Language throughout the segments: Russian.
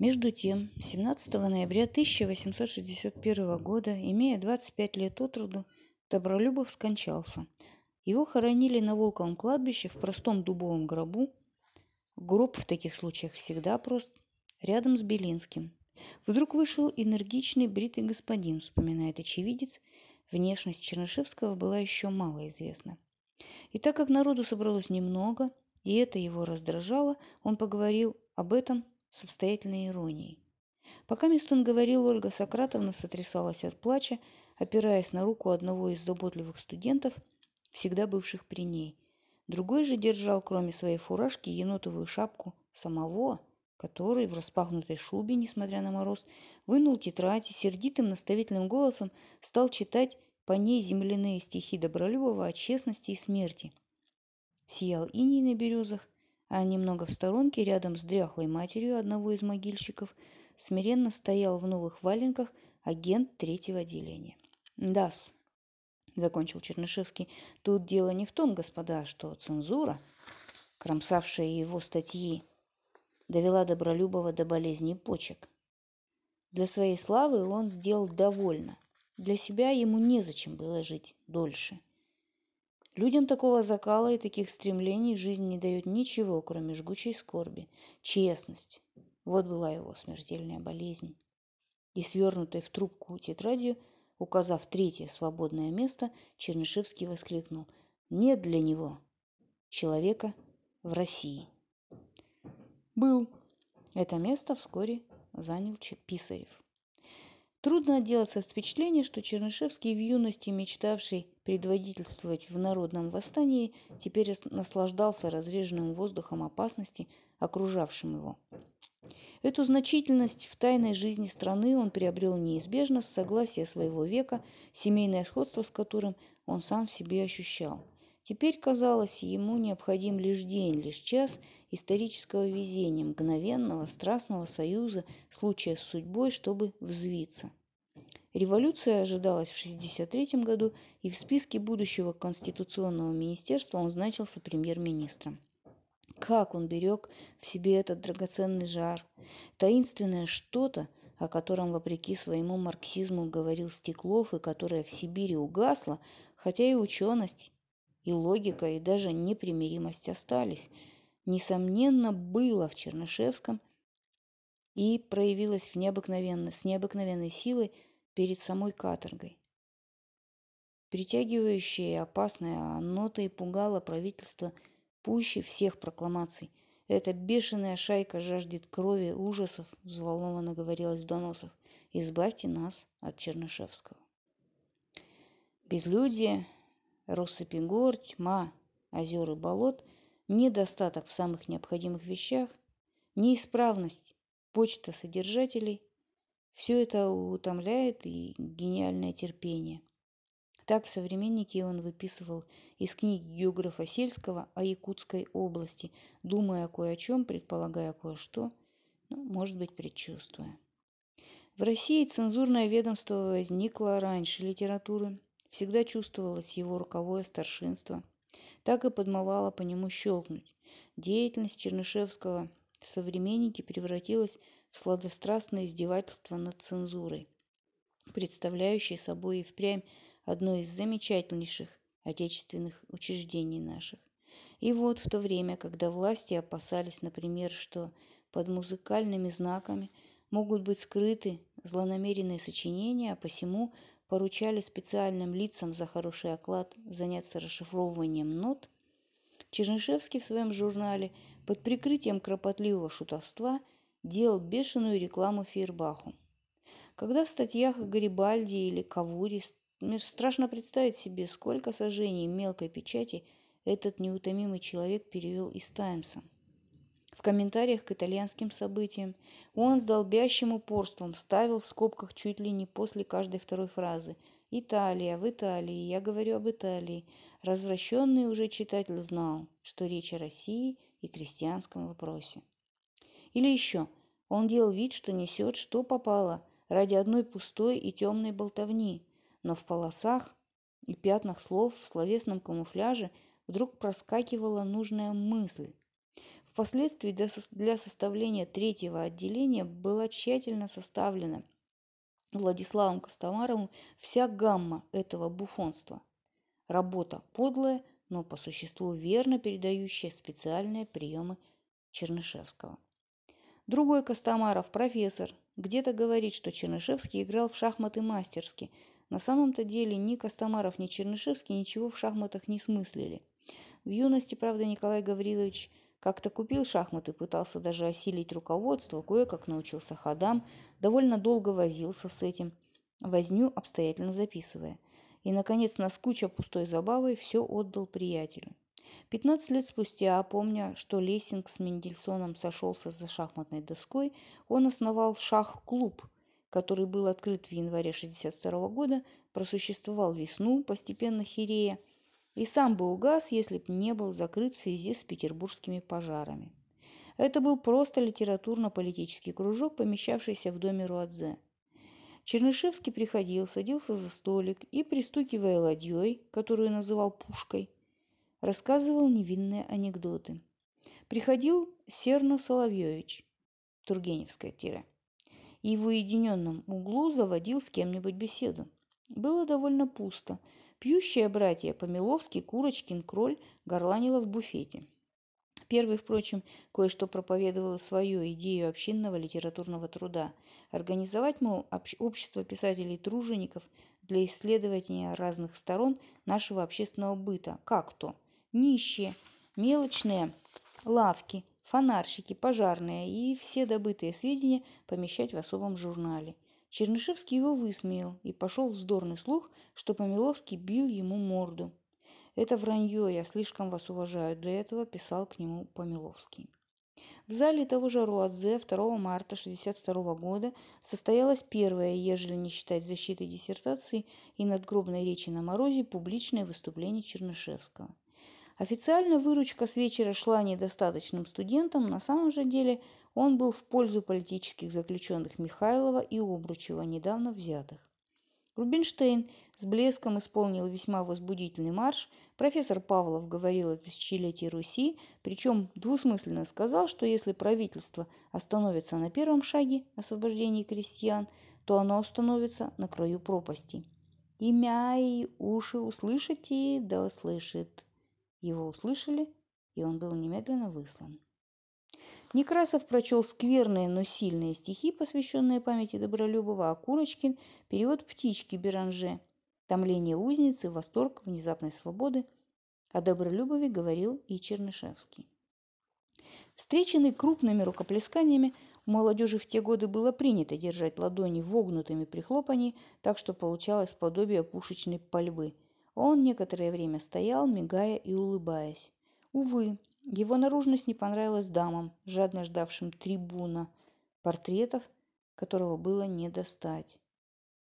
Между тем, 17 ноября 1861 года, имея 25 лет от роду, Добролюбов скончался. Его хоронили на Волковом кладбище в простом дубовом гробу. Гроб в таких случаях всегда прост, рядом с Белинским. Вдруг вышел энергичный бритый господин, вспоминает очевидец. Внешность Чернышевского была еще мало известна. И так как народу собралось немного, и это его раздражало, он поговорил об этом с обстоятельной иронией. Пока Мистон говорил, Ольга Сократовна сотрясалась от плача, опираясь на руку одного из заботливых студентов, всегда бывших при ней. Другой же держал, кроме своей фуражки, енотовую шапку самого, который в распахнутой шубе, несмотря на мороз, вынул тетрадь и сердитым наставительным голосом стал читать по ней земляные стихи Добролюбова о честности и смерти. Сиял иней на березах, а немного в сторонке, рядом с дряхлой матерью одного из могильщиков, смиренно стоял в новых валенках агент третьего отделения. «Дас», — закончил Чернышевский, — «тут дело не в том, господа, что цензура, кромсавшая его статьи, довела Добролюбова до болезни почек. Для своей славы он сделал довольно. Для себя ему незачем было жить дольше. Людям такого закала и таких стремлений жизнь не дает ничего, кроме жгучей скорби. Честность. Вот была его смертельная болезнь. И свернутой в трубку тетрадью, указав третье свободное место, Чернышевский воскликнул «Нет для него человека в России». Был. Это место вскоре занял Писарев. Трудно отделаться от впечатления, что Чернышевский, в юности мечтавший предводительствовать в народном восстании, теперь наслаждался разреженным воздухом опасности, окружавшим его. Эту значительность в тайной жизни страны он приобрел неизбежно с согласия своего века, семейное сходство с которым он сам в себе ощущал. Теперь, казалось, ему необходим лишь день, лишь час исторического везения, мгновенного, страстного союза, случая с судьбой, чтобы взвиться. Революция ожидалась в 1963 году, и в списке будущего Конституционного министерства он значился премьер-министром. Как он берег в себе этот драгоценный жар, таинственное что-то, о котором, вопреки своему марксизму, говорил Стеклов, и которое в Сибири угасло, хотя и ученость, и логика, и даже непримиримость остались, несомненно, было в Чернышевском и проявилось в необыкновенно, с необыкновенной силой перед самой каторгой. Притягивающее и опасное оно-то и пугало правительство пуще всех прокламаций. Эта бешеная шайка жаждет крови, ужасов, взволнованно говорилось в доносах. Избавьте нас от Чернышевского. Безлюдие, россыпи гор, тьма, озер и болот, недостаток в самых необходимых вещах, неисправность почта содержателей – все это утомляет и гениальное терпение. Так в «Современнике» он выписывал из книги географа Сельского о Якутской области, думая кое о чем, предполагая кое-что, ну, может быть, предчувствуя. В России цензурное ведомство возникло раньше литературы, Всегда чувствовалось его руковое старшинство. Так и подмывало по нему щелкнуть. Деятельность Чернышевского в современнике превратилась в сладострастное издевательство над цензурой, представляющее собой и впрямь одно из замечательнейших отечественных учреждений наших. И вот в то время, когда власти опасались, например, что под музыкальными знаками могут быть скрыты злонамеренные сочинения, а посему поручали специальным лицам за хороший оклад заняться расшифровыванием нот, Чернышевский в своем журнале под прикрытием кропотливого шутовства делал бешеную рекламу Фейербаху. Когда в статьях о Гарибальди или Кавуре страшно представить себе, сколько сожжений мелкой печати этот неутомимый человек перевел из Таймса – в комментариях к итальянским событиям. Он с долбящим упорством ставил в скобках чуть ли не после каждой второй фразы «Италия, в Италии, я говорю об Италии». Развращенный уже читатель знал, что речь о России и крестьянском вопросе. Или еще, он делал вид, что несет, что попало, ради одной пустой и темной болтовни, но в полосах и пятнах слов в словесном камуфляже вдруг проскакивала нужная мысль, Впоследствии для составления третьего отделения была тщательно составлена Владиславом Костомаровым вся гамма этого буфонства. Работа подлая, но по существу верно передающая специальные приемы Чернышевского. Другой Костомаров, профессор, где-то говорит, что Чернышевский играл в шахматы мастерски. На самом-то деле ни Костомаров, ни Чернышевский ничего в шахматах не смыслили. В юности, правда, Николай Гаврилович как-то купил шахматы, пытался даже осилить руководство, кое-как научился ходам, довольно долго возился с этим, возню обстоятельно записывая. И, наконец, наскуча пустой забавой, все отдал приятелю. Пятнадцать лет спустя, помня, что Лессинг с Мендельсоном сошелся за шахматной доской, он основал шах-клуб, который был открыт в январе 1962 года, просуществовал весну, постепенно хирея, и сам бы угас, если б не был закрыт в связи с петербургскими пожарами. Это был просто литературно-политический кружок, помещавшийся в доме Руадзе. Чернышевский приходил, садился за столик и, пристукивая ладьей, которую называл пушкой, рассказывал невинные анекдоты. Приходил Серно Соловьевич, Тургеневское тире, и в уединенном углу заводил с кем-нибудь беседу. Было довольно пусто – Пьющие братья Помиловский, Курочкин, Кроль горланила в буфете. Первый, впрочем, кое-что проповедовал свою идею общинного литературного труда. Организовать, мол, общество писателей-тружеников для исследования разных сторон нашего общественного быта. Как то? Нищие, мелочные лавки, фонарщики, пожарные и все добытые сведения помещать в особом журнале – Чернышевский его высмеял, и пошел вздорный слух, что Помиловский бил ему морду. «Это вранье, я слишком вас уважаю, для этого писал к нему Помиловский». В зале того же Руадзе 2 марта 1962 года состоялось первое, ежели не считать защиты диссертации и надгробной речи на морозе, публичное выступление Чернышевского. Официально выручка с вечера шла недостаточным студентам, на самом же деле – он был в пользу политических заключенных Михайлова и Обручева, недавно взятых. Рубинштейн с блеском исполнил весьма возбудительный марш. Профессор Павлов говорил о тысячелетии Руси, причем двусмысленно сказал, что если правительство остановится на первом шаге освобождения крестьян, то оно остановится на краю пропасти. Имя и уши услышите, да услышит. Его услышали, и он был немедленно выслан. Некрасов прочел скверные, но сильные стихи, посвященные памяти Добролюбова, а Курочкин – перевод «Птички» Беранже, томление узницы, восторг внезапной свободы. О Добролюбове говорил и Чернышевский. Встреченный крупными рукоплесканиями, у молодежи в те годы было принято держать ладони вогнутыми при хлопании, так что получалось подобие пушечной пальбы. Он некоторое время стоял, мигая и улыбаясь. Увы, его наружность не понравилась дамам, жадно ждавшим трибуна, портретов которого было не достать.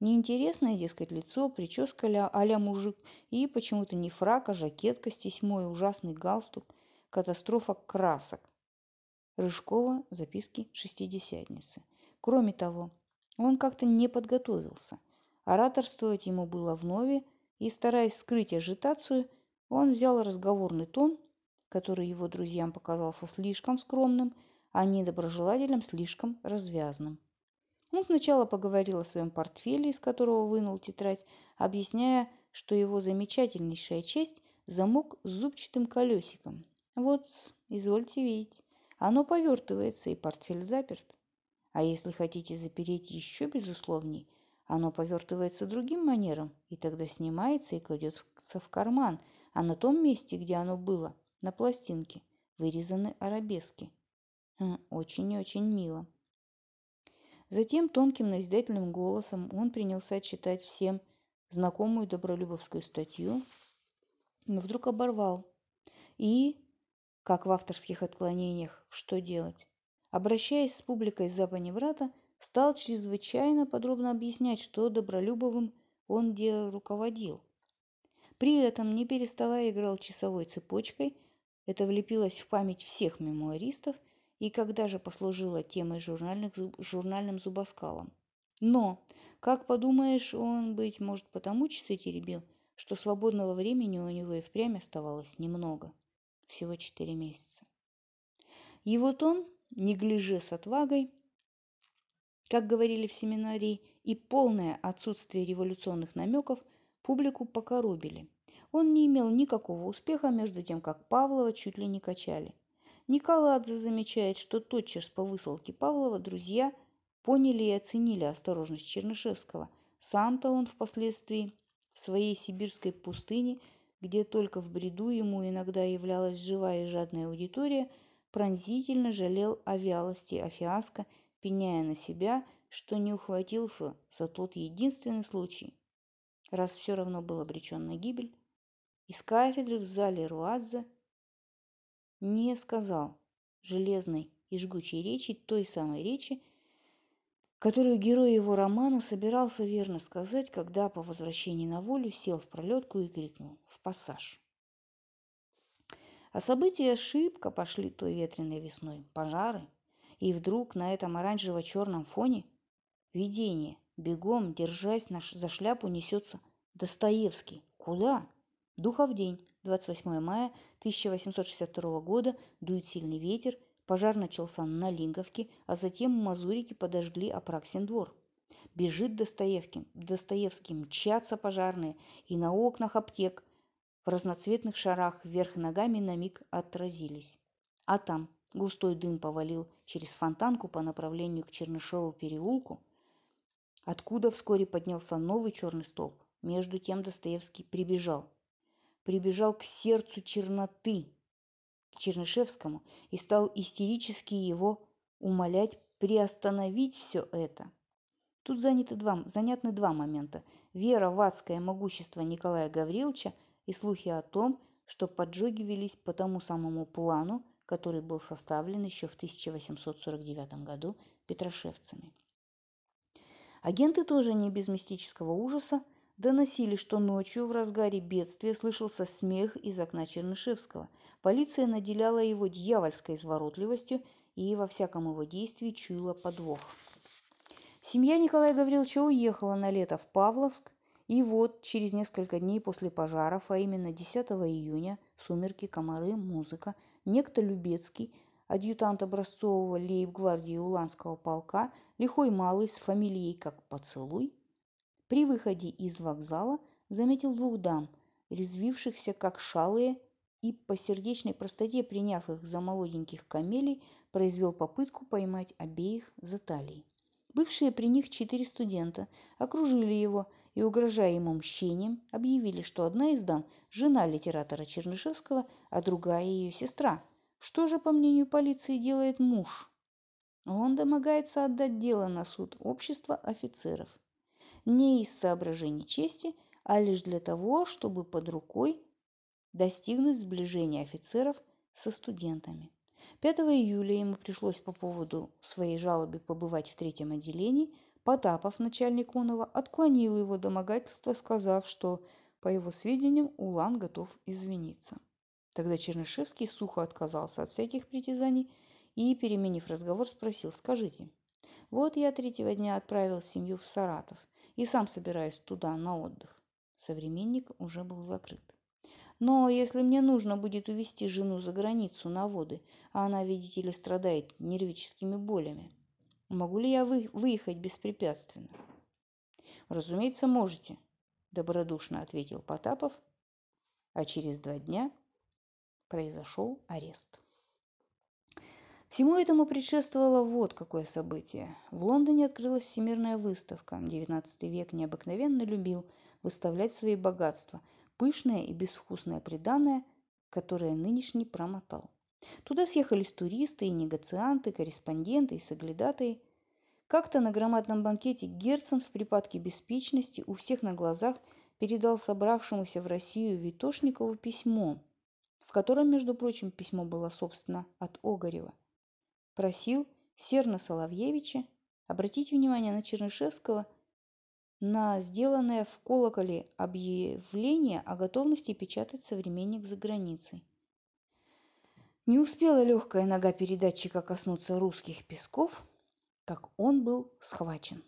Неинтересное, дескать, лицо, прическа а-ля мужик и почему-то не фрак, а жакетка с тесьмой, ужасный галстук, катастрофа красок. Рыжкова записки шестидесятницы. Кроме того, он как-то не подготовился. Ораторствовать ему было вновь, и, стараясь скрыть ажитацию, он взял разговорный тон который его друзьям показался слишком скромным, а недоброжелателям слишком развязным. Он сначала поговорил о своем портфеле, из которого вынул тетрадь, объясняя, что его замечательнейшая честь – замок с зубчатым колесиком. Вот, извольте видеть, оно повертывается, и портфель заперт. А если хотите запереть еще безусловней, оно повертывается другим манером, и тогда снимается и кладется в карман, а на том месте, где оно было, на пластинке вырезаны арабески. Очень и очень мило. Затем тонким назидательным голосом он принялся читать всем знакомую добролюбовскую статью, но вдруг оборвал. И, как в авторских отклонениях, что делать? Обращаясь с публикой за панибрата, стал чрезвычайно подробно объяснять, что Добролюбовым он где руководил. При этом, не переставая, играл часовой цепочкой – это влепилось в память всех мемуаристов и когда же послужило темой журнальных, журнальным зубоскалом. Но, как подумаешь, он, быть может, потому часы теребил, что свободного времени у него и впрямь оставалось немного. Всего четыре месяца. И вот он, неглиже с отвагой, как говорили в семинарии, и полное отсутствие революционных намеков публику покоробили. Он не имел никакого успеха, между тем, как Павлова чуть ли не качали. Николадзе замечает, что тотчас по высылке Павлова друзья поняли и оценили осторожность Чернышевского. Сам-то он впоследствии в своей сибирской пустыне, где только в бреду ему иногда являлась живая и жадная аудитория, пронзительно жалел о вялости, о фиаско, пеняя на себя, что не ухватился за тот единственный случай, раз все равно был обречен на гибель, из кафедры в зале Руадзе не сказал железной и жгучей речи, той самой речи, которую герой его романа собирался верно сказать, когда по возвращении на волю сел в пролетку и крикнул «В пассаж!». А события шибко пошли той ветреной весной. Пожары. И вдруг на этом оранжево-черном фоне видение, бегом, держась наш за шляпу, несется Достоевский. Куда? Духов день. 28 мая 1862 года дует сильный ветер, Пожар начался на Линговке, а затем мазурики подожгли Апраксин двор. Бежит Достоевский, Достоевский, мчатся пожарные, и на окнах аптек в разноцветных шарах вверх ногами на миг отразились. А там густой дым повалил через фонтанку по направлению к Чернышеву переулку, откуда вскоре поднялся новый черный столб. Между тем Достоевский прибежал. Прибежал к сердцу черноты, к Чернышевскому и стал истерически его умолять приостановить все это. Тут заняты два, занятны два момента. Вера в адское могущество Николая Гавриловича и слухи о том, что поджоги велись по тому самому плану, который был составлен еще в 1849 году петрошевцами. Агенты тоже не без мистического ужаса Доносили, что ночью в разгаре бедствия слышался смех из окна Чернышевского. Полиция наделяла его дьявольской изворотливостью и во всяком его действии чуяла подвох. Семья Николая Гавриловича уехала на лето в Павловск, и вот через несколько дней после пожаров, а именно 10 июня, сумерки, комары, музыка, некто Любецкий, адъютант образцового лейб-гвардии Уланского полка, лихой малый с фамилией как Поцелуй, при выходе из вокзала заметил двух дам, резвившихся как шалые, и по сердечной простоте, приняв их за молоденьких камелей, произвел попытку поймать обеих за талии. Бывшие при них четыре студента окружили его и, угрожая ему мщением, объявили, что одна из дам – жена литератора Чернышевского, а другая – ее сестра. Что же, по мнению полиции, делает муж? Он домогается отдать дело на суд общества офицеров не из соображений чести, а лишь для того, чтобы под рукой достигнуть сближения офицеров со студентами. 5 июля ему пришлось по поводу своей жалобы побывать в третьем отделении. Потапов, начальник Унова, отклонил его домогательство, сказав, что, по его сведениям, Улан готов извиниться. Тогда Чернышевский сухо отказался от всяких притязаний и, переменив разговор, спросил, скажите, вот я третьего дня отправил семью в Саратов и сам собираюсь туда на отдых. Современник уже был закрыт. Но если мне нужно будет увезти жену за границу на воды, а она, видите ли, страдает нервическими болями, могу ли я вы выехать беспрепятственно? Разумеется, можете, добродушно ответил Потапов, а через два дня произошел арест. Всему этому предшествовало вот какое событие. В Лондоне открылась всемирная выставка. XIX век необыкновенно любил выставлять свои богатства, пышное и безвкусное приданное, которое нынешний промотал. Туда съехались туристы и негацианты, корреспонденты и соглядатые. Как-то на громадном банкете Герцен в припадке беспечности у всех на глазах передал собравшемуся в Россию Витошникову письмо, в котором, между прочим, письмо было, собственно, от Огарева просил Серна Соловьевича обратить внимание на Чернышевского на сделанное в колоколе объявление о готовности печатать современник за границей. Не успела легкая нога передатчика коснуться русских песков, как он был схвачен.